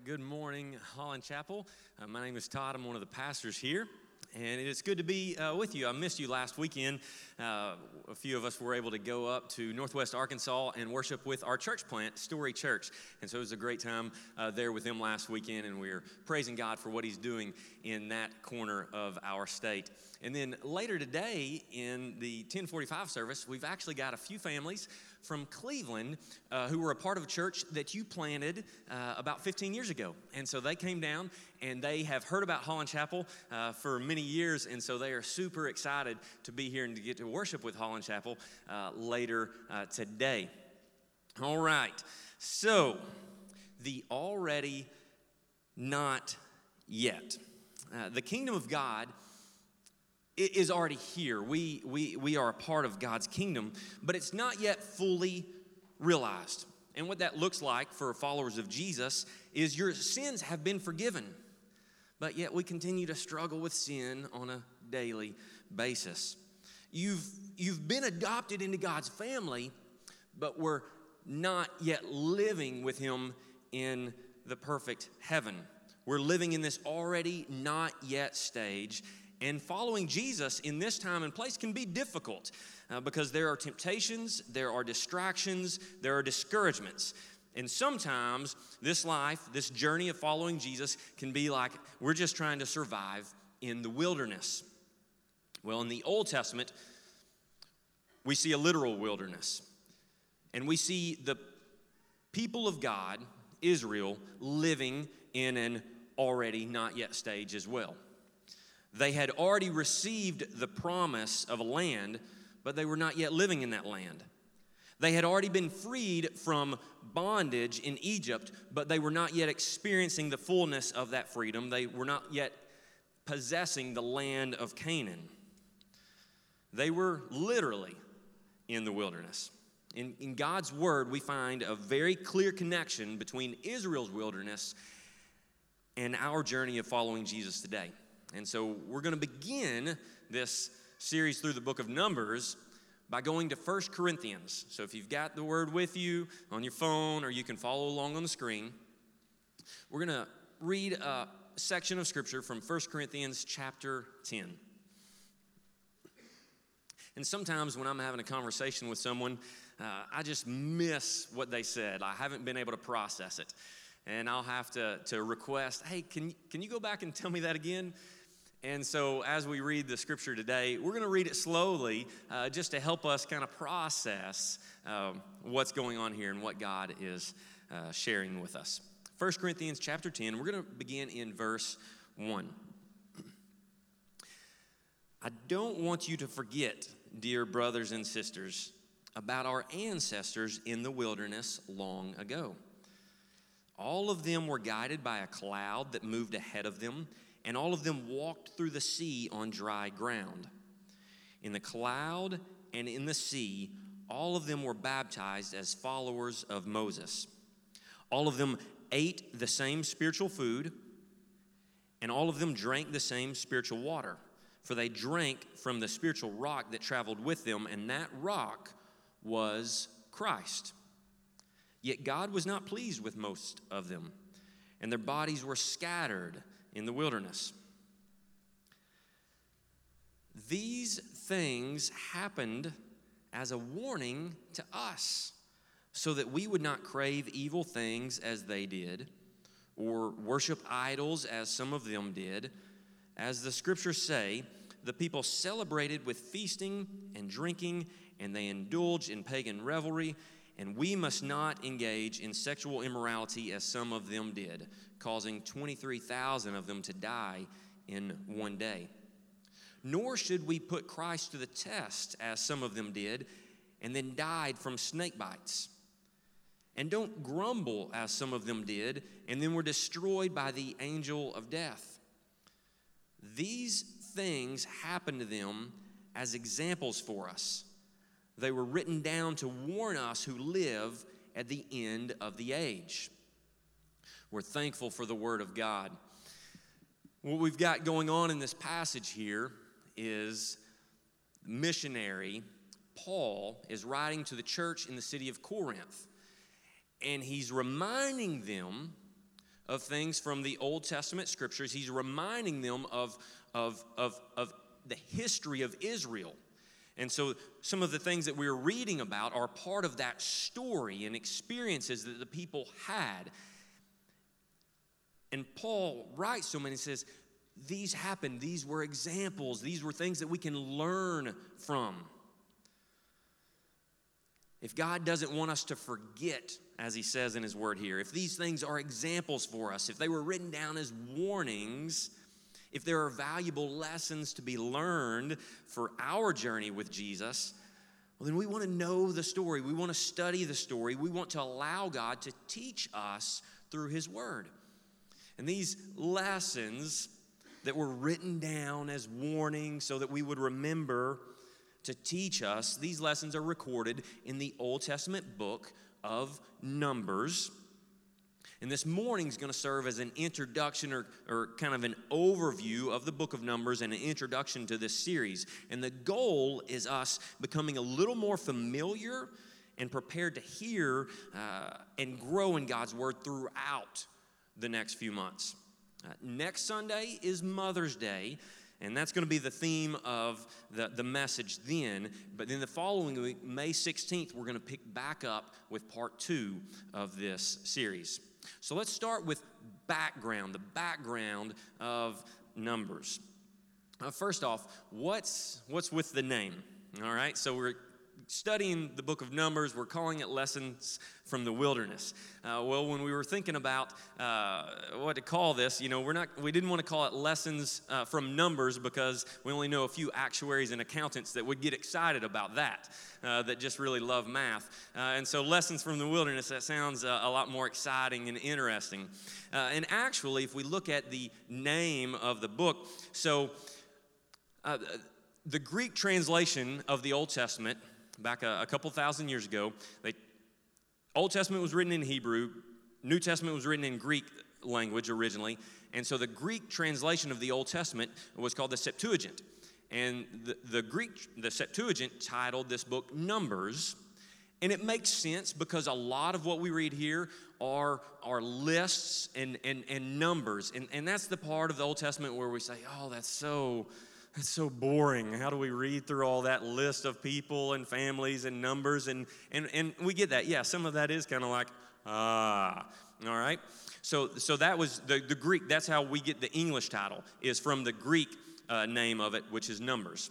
right, good morning, Holland Chapel. Uh, my name is Todd. I'm one of the pastors here, and it's good to be uh, with you. I missed you last weekend. Uh, a few of us were able to go up to Northwest Arkansas and worship with our church plant, Story Church. And so it was a great time uh, there with them last weekend, and we are praising God for what He's doing in that corner of our state. And then later today in the 1045 service, we've actually got a few families from Cleveland uh, who were a part of a church that you planted uh, about 15 years ago. And so they came down and they have heard about Holland Chapel uh, for many years. And so they are super excited to be here and to get to worship with Holland Chapel uh, later uh, today. All right. So the already not yet. Uh, the kingdom of God is already here. We, we, we are a part of God's kingdom, but it's not yet fully realized. And what that looks like for followers of Jesus is your sins have been forgiven, but yet we continue to struggle with sin on a daily basis. You've, you've been adopted into God's family, but we're not yet living with Him in the perfect heaven. We're living in this already not yet stage, and following Jesus in this time and place can be difficult uh, because there are temptations, there are distractions, there are discouragements. And sometimes this life, this journey of following Jesus, can be like we're just trying to survive in the wilderness. Well, in the Old Testament, we see a literal wilderness. And we see the people of God, Israel, living in an already not yet stage as well. They had already received the promise of a land, but they were not yet living in that land. They had already been freed from bondage in Egypt, but they were not yet experiencing the fullness of that freedom. They were not yet possessing the land of Canaan. They were literally in the wilderness. In, in God's word, we find a very clear connection between Israel's wilderness and our journey of following Jesus today. And so we're going to begin this series through the book of Numbers by going to 1 Corinthians. So if you've got the word with you on your phone or you can follow along on the screen, we're going to read a section of scripture from 1 Corinthians chapter 10. And sometimes when I'm having a conversation with someone, uh, I just miss what they said. I haven't been able to process it. And I'll have to, to request, hey, can, can you go back and tell me that again? And so, as we read the scripture today, we're going to read it slowly uh, just to help us kind of process um, what's going on here and what God is uh, sharing with us. 1 Corinthians chapter 10, we're going to begin in verse 1. I don't want you to forget, dear brothers and sisters, about our ancestors in the wilderness long ago. All of them were guided by a cloud that moved ahead of them and all of them walked through the sea on dry ground. In the cloud and in the sea, all of them were baptized as followers of Moses. All of them ate the same spiritual food, and all of them drank the same spiritual water, for they drank from the spiritual rock that traveled with them, and that rock was Christ. Yet God was not pleased with most of them, and their bodies were scattered in the wilderness. These things happened as a warning to us so that we would not crave evil things as they did or worship idols as some of them did. As the scriptures say, the people celebrated with feasting and drinking, and they indulged in pagan revelry, and we must not engage in sexual immorality as some of them did causing 23,000 of them to die in one day. Nor should we put Christ to the test, as some of them did, and then died from snake bites. And don't grumble, as some of them did, and then were destroyed by the angel of death. These things happened to them as examples for us. They were written down to warn us who live at the end of the age. We're thankful for the Word of God. What we've got going on in this passage here is missionary Paul is writing to the church in the city of Corinth, and he's reminding them of things from the Old Testament scriptures. He's reminding them of, of, of, of the history of Israel. And so, some of the things that we're reading about are part of that story and experiences that the people had. And Paul writes to them and says, These happened, these were examples, these were things that we can learn from. If God doesn't want us to forget, as he says in his word here, if these things are examples for us, if they were written down as warnings, if there are valuable lessons to be learned for our journey with Jesus, well, then we want to know the story. We want to study the story. We want to allow God to teach us through his word. And these lessons that were written down as warnings so that we would remember to teach us. These lessons are recorded in the Old Testament book of Numbers. And this morning is going to serve as an introduction or, or kind of an overview of the book of Numbers and an introduction to this series. And the goal is us becoming a little more familiar and prepared to hear uh, and grow in God's word throughout the next few months. Uh, next Sunday is Mother's Day. And that's going to be the theme of the, the message then. But then the following week, May 16th, we're going to pick back up with part two of this series. So let's start with background, the background of Numbers. Uh, first off, what's, what's with the name? All right, so we're studying the book of Numbers, we're calling it Lessons from the Wilderness. Uh, well, when we were thinking about uh, what to call this, you know, we're not, we didn't want to call it Lessons uh, from Numbers because we only know a few actuaries and accountants that would get excited about that, uh, that just really love math. Uh, and so, Lessons from the Wilderness, that sounds uh, a lot more exciting and interesting. and actually, if we look at the name of the book, so the Greek translation of the Old Testament back a, a couple thousand years ago. They, Old Testament was written in Hebrew, New Testament was written in Greek language originally. And so the Greek translation of the Old Testament was called the Septuagint. And the, the Greek, the Septuagint titled this book Numbers. And it makes sense because a lot of what we read here are, are lists and, and, and numbers. And, and that's the part of the Old Testament where we say, oh, that's so it's so boring. How do we read through all that list of people and families and numbers? And, and, and we get that. Yeah, some of that is kind of like, ah, all right? So, so that was the, the Greek, that's how we get the English title, is from the Greek uh, name of it, which is Numbers.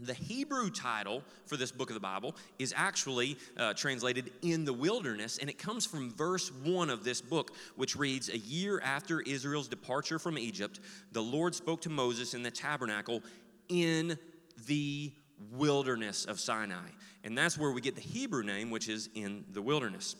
The Hebrew title for this book of the Bible is actually uh, translated in the wilderness, and it comes from verse 1 of this book, which reads A year after Israel's departure from Egypt, the Lord spoke to Moses in the tabernacle in the wilderness of Sinai. And that's where we get the Hebrew name, which is in the wilderness.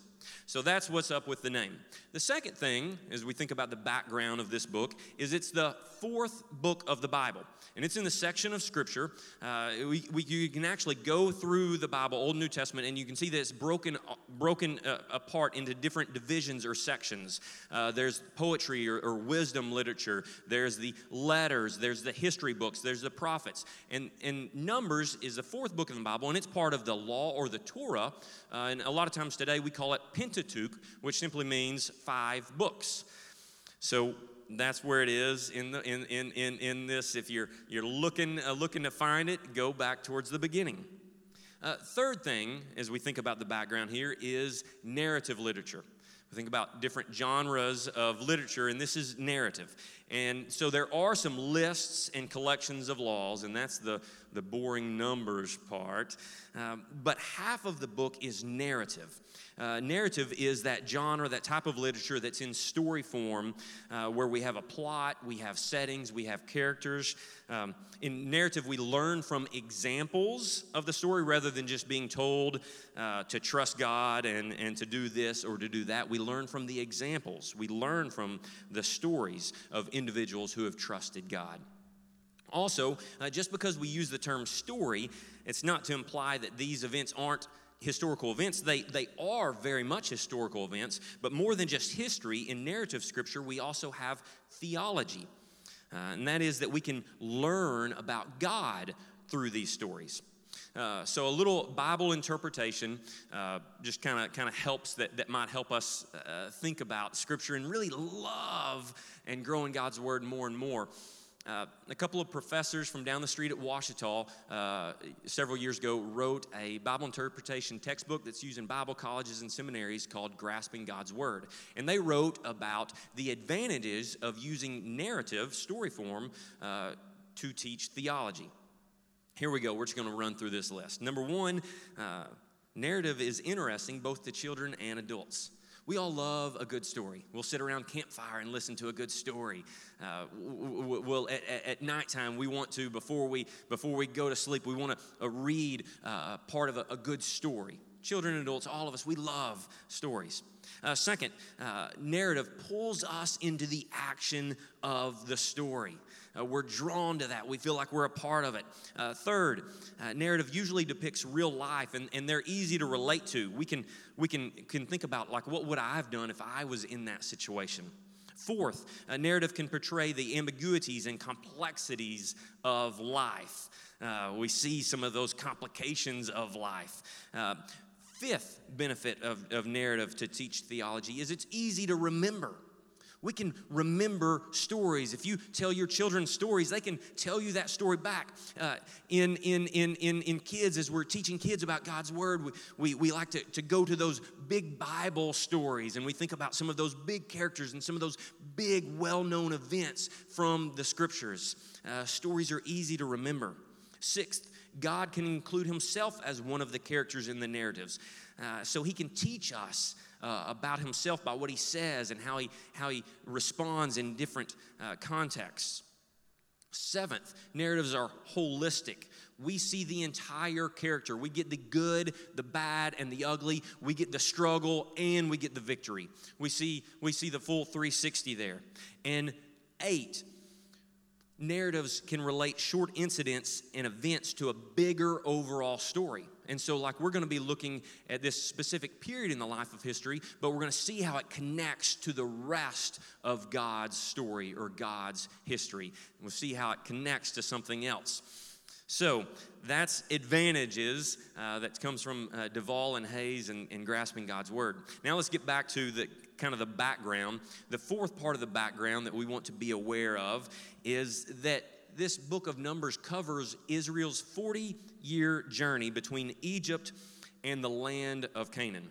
So that's what's up with the name. The second thing, as we think about the background of this book, is it's the fourth book of the Bible. And it's in the section of Scripture. Uh, we, we, you can actually go through the Bible, Old New Testament, and you can see that it's broken, broken uh, apart into different divisions or sections. Uh, there's poetry or, or, wisdom literature, there's the letters, there's the history books, there's the prophets. And, and Numbers is the fourth book of the Bible, and it's part of the law or the Torah. Uh, and a lot of times today we call it Pentateuch, which simply means five books. So that's where it is in, the, in, in, in, in this. If you're, you're looking, uh, looking to find it, go back towards the beginning. Uh, third thing, as we think about the background here, is narrative literature. We think about different genres of literature, and this is narrative. And so there are some lists and collections of laws, and that's the, the boring numbers part. Um, but half of the book is narrative. Uh, narrative is that genre, that type of literature that's in story form, uh, where we have a plot, we have settings, we have characters. Um, in narrative, we learn from examples of the story rather than just being told uh, to trust God and, and to do this or to do that. We learn from the examples, we learn from the stories of individuals who have trusted God. Also, uh, just because we use the term story, it's not to imply that these events aren't historical events. They, they are very much historical events, but more than just history, in narrative scripture, we also have theology. Uh, and that is that we can learn about God through these stories. Uh, so a little Bible interpretation uh, just kind of kind of helps that, that might help us uh, think about Scripture and really love and grow in God's Word more and more. Uh, a couple of professors from down the street at Ouachita uh, several years ago wrote a Bible interpretation textbook that's used in Bible colleges and seminaries called Grasping God's Word. And they wrote about the advantages of using narrative, story form, uh, to teach theology. Here we go. We're just going to run through this list. Number one, uh, narrative is interesting both to children and adults. We all love a good story. We'll sit around campfire and listen to a good story. Uh, we'll at, at, nighttime we want to before we before we go to sleep we want to uh, read uh, part of a, a, good story. Children and adults, all of us, we love stories. Uh, second, uh, narrative pulls us into the action of the story. Uh, we're drawn to that. We feel like we're a part of it. Uh, third, uh, narrative usually depicts real life, and, and they're easy to relate to. We can we can can think about like what would I have done if I was in that situation. Fourth, a narrative can portray the ambiguities and complexities of life. Uh, we see some of those complications of life. Uh, fifth benefit of, of narrative to teach theology is it's easy to remember. We can remember stories. If you tell your children stories, they can tell you that story back. Uh, in, in, in, in, in kids, as we're teaching kids about God's Word, we, we, we like to, to go to those big Bible stories and we think about some of those big characters and some of those big, well known events from the Scriptures. Uh, stories are easy to remember. Sixth, God can include Himself as one of the characters in the narratives. Uh, so He can teach us uh, about himself by what he says and how he, how he responds in different uh, contexts. Seventh, narratives are holistic. We see the entire character. We get the good, the bad, and the ugly. We get the struggle and we get the victory. We see, we see the full 360 there. And eight, narratives can relate short incidents and events to a bigger overall story. And so, like, we're going to be looking at this specific period in the life of history, but we're going to see how it connects to the rest of God's story or God's history. And We'll see how it connects to something else. So, that's advantages uh, that comes from uh, Duvall and Hays and, and grasping God's word. Now, let's get back to the kind of the background. The fourth part of the background that we want to be aware of is that this book of Numbers covers Israel's 40 year journey between Egypt and the land of Canaan.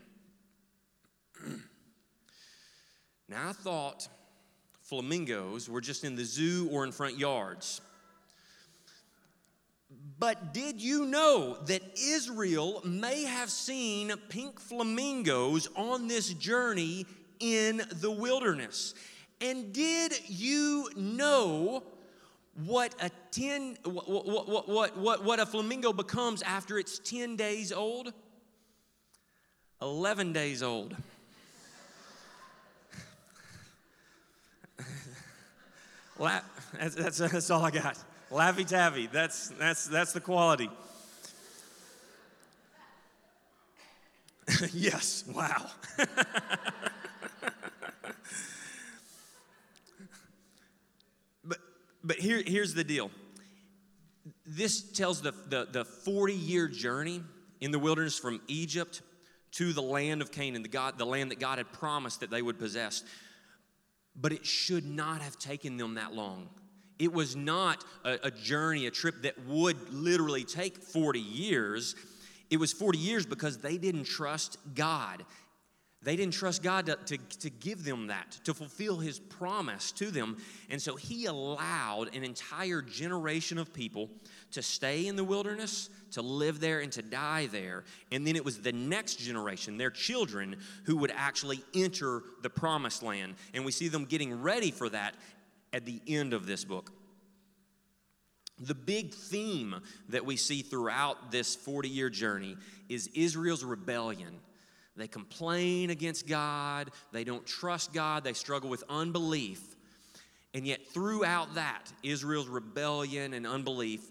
now, I thought flamingos were just in the zoo or in front yards. But did you know that Israel may have seen pink flamingos on this journey in the wilderness? And did you know what a 10 what, what, what, what, what a flamingo becomes after it's 10 days old? 11 days old. La- that's, that's, that's all i got. Laffy taffy that's that's that's the quality. Yes wow but here, here's the deal this tells the, the, the 40 year journey in the wilderness from Egypt to the land of Canaan, the, God, the land that God had promised that they would possess. But it should not have taken them that long. It was not a, a journey, a trip that would literally take 40 years. It was 40 years because they didn't trust God. They didn't trust God to, to, to, give them that, to fulfill His promise to them. And so He allowed an entire generation of people to stay in the wilderness, to live there, and to die there. And then it was the next generation, their children, who would actually enter the promised land. And we see them getting ready for that at the end of this book. The big theme that we see throughout this 40 year journey is Israel's rebellion they complain against God. They don't trust God. They struggle with unbelief. And yet, throughout that, Israel's rebellion and unbelief,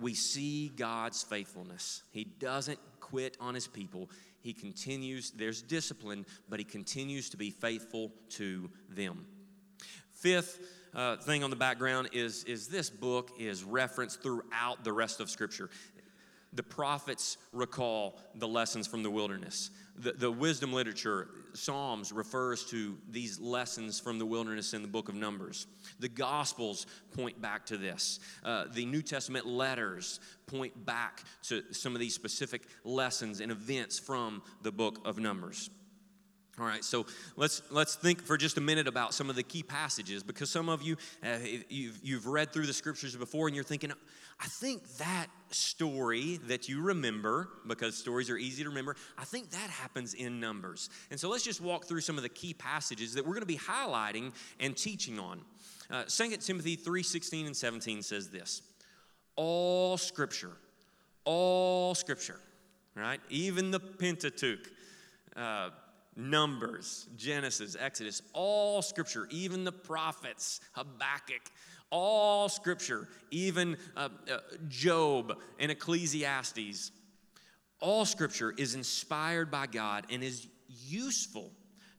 we see God's faithfulness. He doesn't quit on his people. He continues, there's discipline, but he continues to be faithful to them. Fifth uh, thing on the background is, is this book is referenced throughout the rest of Scripture the prophets recall the lessons from the wilderness. The, the wisdom literature, Psalms, refers to these lessons from the wilderness in the book of Numbers. The Gospels point back to this. Uh, the New Testament letters point back to some of these specific lessons and events from the book of Numbers. All right, so let's let's think for just a minute about some of the key passages because some of you uh, you've, you've read through the scriptures before and you're thinking, I think that story that you remember because stories are easy to remember. I think that happens in Numbers, and so let's just walk through some of the key passages that we're going to be highlighting and teaching on. Uh, 2 Timothy three sixteen and seventeen says this: All Scripture, all Scripture, right? Even the Pentateuch. Uh, Numbers, Genesis, Exodus, all scripture, even the prophets, Habakkuk, all scripture, even uh, uh, Job and Ecclesiastes, all scripture is inspired by God and is useful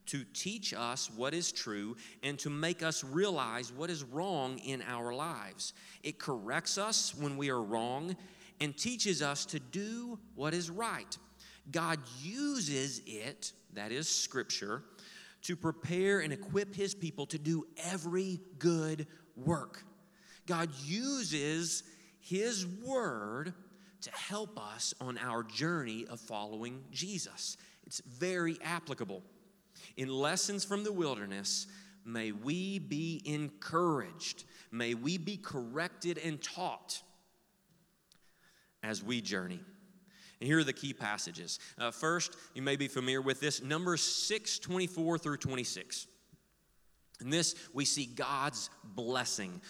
to teach us what is true and to make us realize what is wrong in our lives. It corrects us when we are wrong and teaches us to do what is right. God uses it that is Scripture, to prepare and equip His people to do every good work. God uses His Word to help us on our journey of following Jesus. It's very applicable. In lessons from the wilderness, may we be encouraged, may we be corrected and taught as we journey. And here are the key passages. Uh, first, you may be familiar with this Numbers 6 24 through 26. In this, we see God's blessing.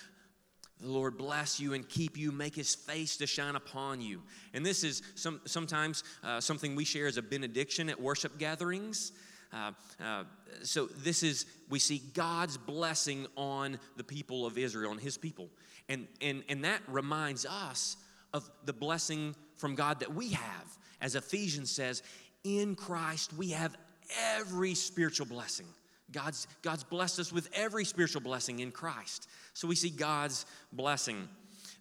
The Lord bless you and keep you, make his face to shine upon you. And this is some, sometimes uh, something we share as a benediction at worship gatherings. Uh, uh, so this is we see God's blessing on the people of Israel, on His people, and and and that reminds us of the blessing from God that we have. As Ephesians says, in Christ we have every spiritual blessing. God's, God's blessed us with every spiritual blessing in Christ. So we see God's blessing.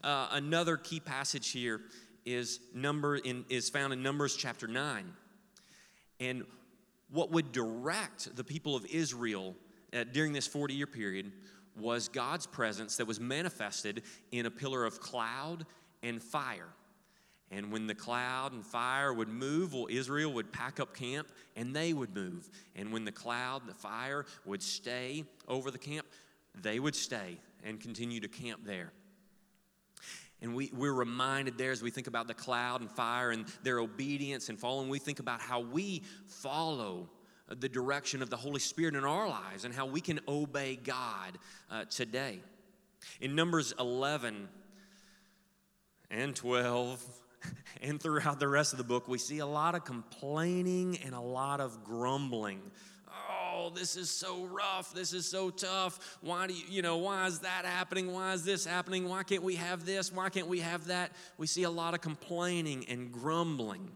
Uh, another key passage here is number in, is found in Numbers chapter 9. And what would direct the people of Israel uh, during this 40 year period was God's presence that was manifested in a pillar of cloud and fire. And when the cloud and fire would move, well, Israel would pack up camp and they would move. And when the cloud and the fire would stay over the camp, they would stay and continue to camp there. And we, we're reminded there as we think about the cloud and fire and their obedience and following, we think about how we follow the direction of the Holy Spirit in our lives and how we can obey God uh, today. In Numbers 11 and 12, and throughout the rest of the book, we see a lot of complaining and a lot of grumbling. Oh, this is so rough. This is so tough. Why do you, you know, why is that happening? Why is this happening? Why can't we have this? Why can't we have that? We see a lot of complaining and grumbling.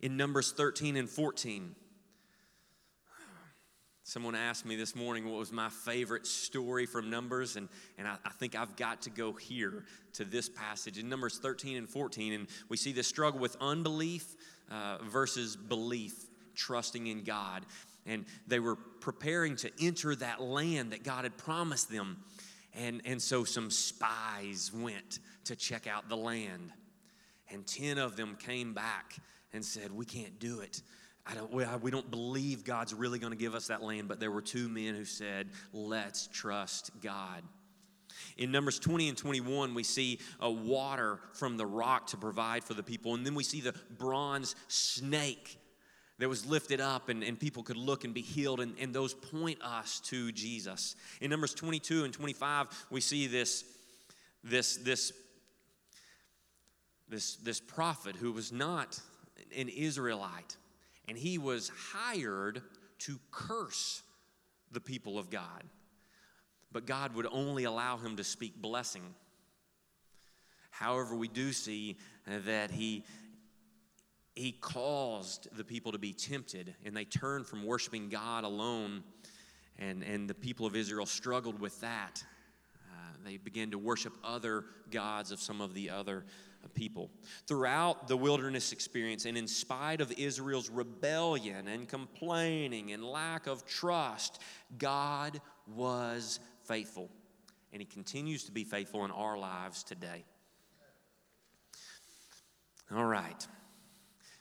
In Numbers 13 and 14, Someone asked me this morning what was my favorite story from Numbers, and, and I, I, think I've got to go here to this passage in Numbers 13 and 14. And we see this struggle with unbelief uh, versus belief, trusting in God. And they were preparing to enter that land that God had promised them. And, and so some spies went to check out the land. And 10 of them came back and said, We can't do it. I don't, we, we don't believe God's really going to give us that land, but there were two men who said, let's trust God. In Numbers 20 and 21, we see a water from the rock to provide for the people. And then we see the bronze snake that was lifted up and, and people could look and be healed. And, and those point us to Jesus. In Numbers 22 and 25, we see this, this, this, this, this prophet who was not an Israelite and he was hired to curse the people of God. But God would only allow him to speak blessing. However, we do see that he, he caused the people to be tempted, and they turned from worshiping God alone, and, and the people of Israel struggled with that. Uh, they began to worship other gods of some of the other people. Throughout the wilderness experience, and in spite of Israel's rebellion and complaining and lack of trust, God was faithful. And He continues to be faithful in our lives today. All right.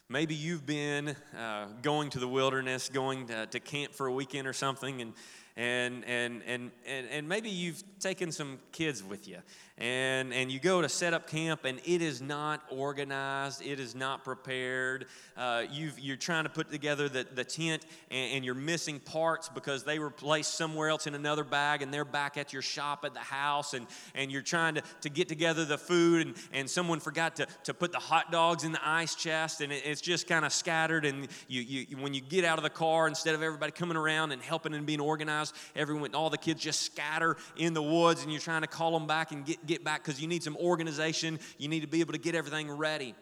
Maybe you've been uh, going to the wilderness, going to, to camp for a weekend or something, and and and and and, and maybe you've taken some kids with you and and you go to set up camp and it is not organized it is not prepared. Uh, you are trying to put together the, the tent and, and, you're missing parts because they were placed somewhere else in another bag and they're back at your shop at the house and and you're trying to, to get together the food and, and someone forgot to, to put the hot dogs in the ice chest and it, it's just kind of scattered and you, you when you get out of the car instead of everybody coming around and helping and being organized everyone all the kids just scatter in the woods and you're trying to call them back and get get back because you need some organization. You need to be able to get everything ready.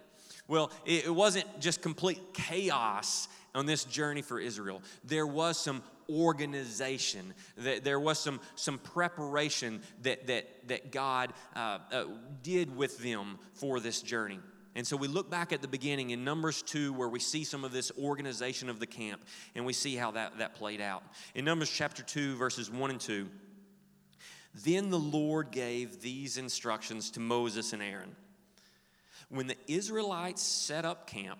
Well, it, it wasn't just complete chaos on this journey for Israel. There was some organization. There was some, some preparation that, that, that God uh, uh, did with them for this journey. And so we look back at the beginning in Numbers 2, where we see some of this organization of the camp, and we see how that, that played out. In Numbers chapter 2, verses 1 and 2, then the Lord gave these instructions to Moses and Aaron. When the Israelites set up camp,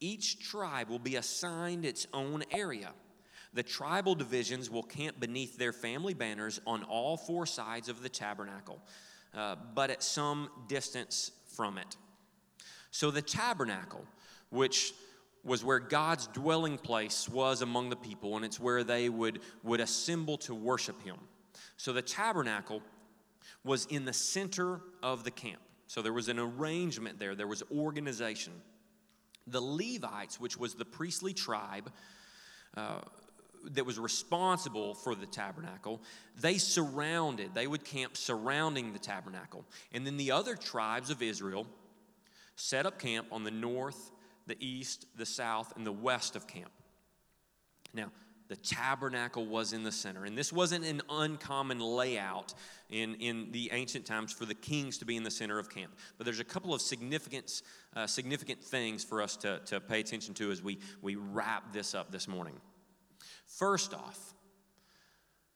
each tribe will be assigned its own area. The tribal divisions will camp beneath their family banners on all four sides of the tabernacle, uh, but at some distance from it. So the tabernacle, which was where God's dwelling place was among the people, and it's where they would, would assemble to worship Him. So the tabernacle was in the center of the camp. So there was an arrangement there, there was organization. The Levites, which was the priestly tribe uh, that was responsible for the tabernacle, they surrounded, they would camp surrounding the tabernacle. And then the other tribes of Israel set up camp on the north, the east, the south, and the west of camp. Now, the tabernacle was in the center. And this wasn't an uncommon layout in, in the ancient times for the kings to be in the center of camp. But there's a couple of significant, uh, significant things for us to, to pay attention to as we, we wrap this up this morning. First off,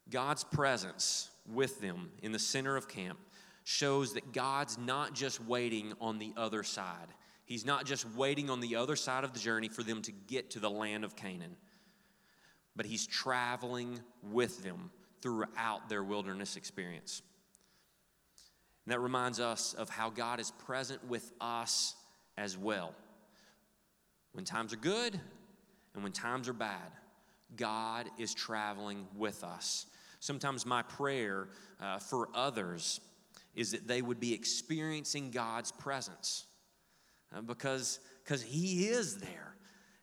God's presence with them in the center of camp shows that God's not just waiting on the other side. He's not just waiting on the other side of the journey for them to get to the land of Canaan but he's traveling with them throughout their wilderness experience. And that reminds us of how God is present with us as well. When times are good and when times are bad, God is traveling with us. Sometimes my prayer uh, for others is that they would be experiencing God's presence uh, because because He is there.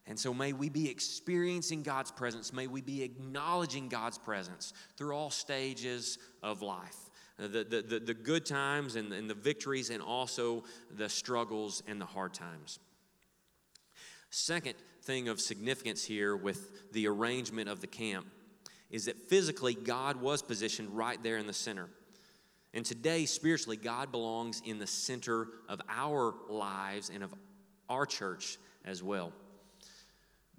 And so may we be experiencing God's presence. May we be acknowledging God's presence through all stages of life uh, the, the, the, the good times and, and the victories, and also the struggles and the hard times. Second thing of significance here with the arrangement of the camp is that physically God was positioned right there in the center. And today, spiritually, God belongs in the center of our lives and of our church as well.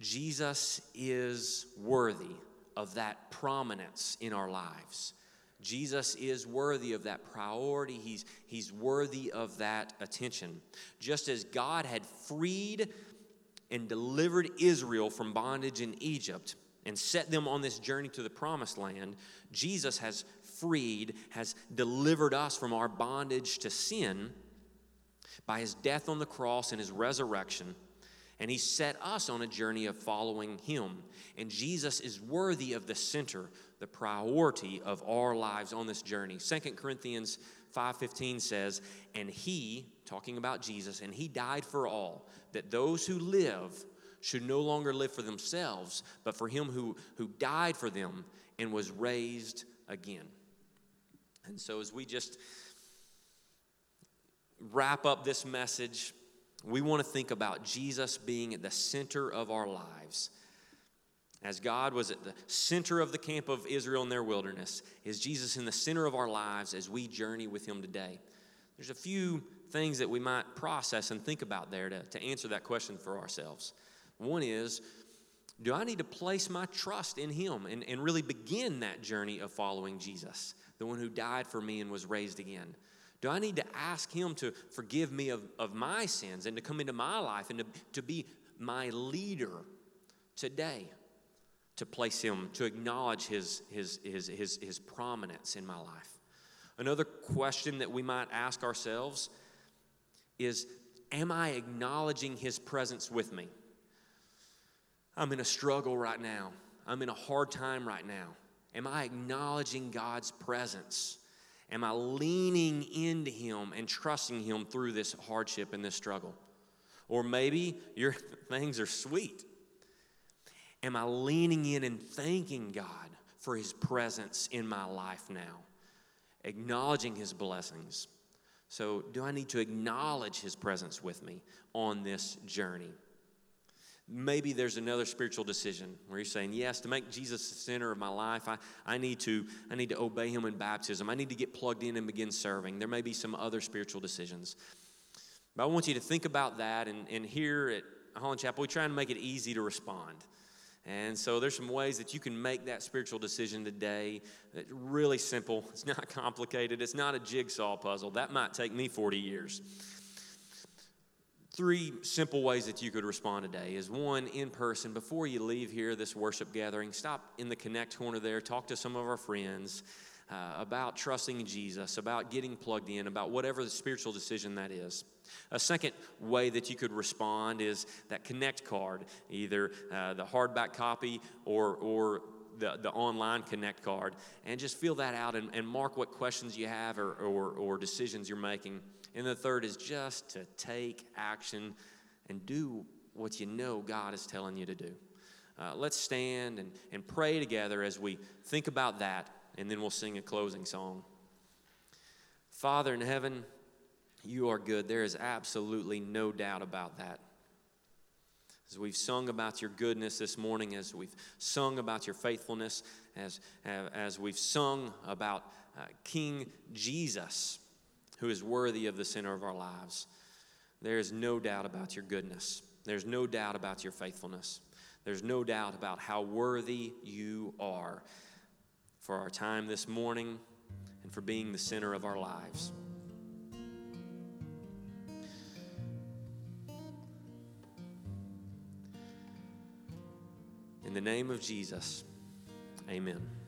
Jesus is worthy of that prominence in our lives. Jesus is worthy of that priority. He's, he's worthy of that attention. Just as God had freed and delivered Israel from bondage in Egypt and set them on this journey to the promised land, Jesus has freed, has delivered us from our bondage to sin by his death on the cross and his resurrection and he set us on a journey of following him. And Jesus is worthy of the center, the priority of our lives on this journey. Second Corinthians 5:15 says, "And he, talking about Jesus, and he died for all, that those who live should no longer live for themselves, but for him who, who died for them and was raised again." And so as we just wrap up this message, we want to think about Jesus being at the center of our lives. As God was at the center of the camp of Israel in their wilderness, is Jesus in the center of our lives as we journey with Him today? There's a few things that we might process and think about there to, to answer that question for ourselves. One is, do I need to place my trust in Him and, and really begin that journey of following Jesus, the one who died for me and was raised again? Do I need to ask Him to forgive me of, of my sins and to come into my life and to, to be my leader today? To place Him, to acknowledge His, his, his, his, his prominence in my life. Another question that we might ask ourselves is Am I acknowledging His presence with me? I'm in a struggle right now. I'm in a hard time right now. Am I acknowledging God's presence? Am I leaning into Him and trusting Him through this hardship and this struggle? Or maybe your things are sweet. Am I leaning in and thanking God for His presence in my life now? Acknowledging His blessings. So, do I need to acknowledge His presence with me on this journey? Maybe there's another spiritual decision where you're saying, Yes, to make Jesus the center of my life, I, I, need to, I need to obey him in baptism. I need to get plugged in and begin serving. There may be some other spiritual decisions. But I want you to think about that. And, and here at Holland Chapel, we try and make it easy to respond. And so there's some ways that you can make that spiritual decision today. It's really simple. It's not complicated. It's not a jigsaw puzzle. That might take me 40 years three simple ways that you could respond today is one in person. Before you leave here this worship gathering stop in the connect corner there talk to some of our friends uh, about trusting jesus about getting plugged in about whatever the spiritual decision that is. A second way that you could respond is that connect card either uh, the hardback copy or or the, the online connect card and just fill that out and, and mark what questions you have or, or, or decisions you're making and the third is just to take action and do what you know God is telling you to do. Uh, let's stand and, and pray together as we think about that, and then we'll sing a closing song. Father in heaven, you are good. There is absolutely no doubt about that. As we've sung about your goodness this morning, as we've sung about your faithfulness, as, as we've sung about uh, King Jesus, who is worthy of the center of our lives. There is no doubt about your goodness. There's no doubt about your faithfulness. There's no doubt about how worthy you are for our time this morning and for being the center of our lives. In the name of Jesus, amen.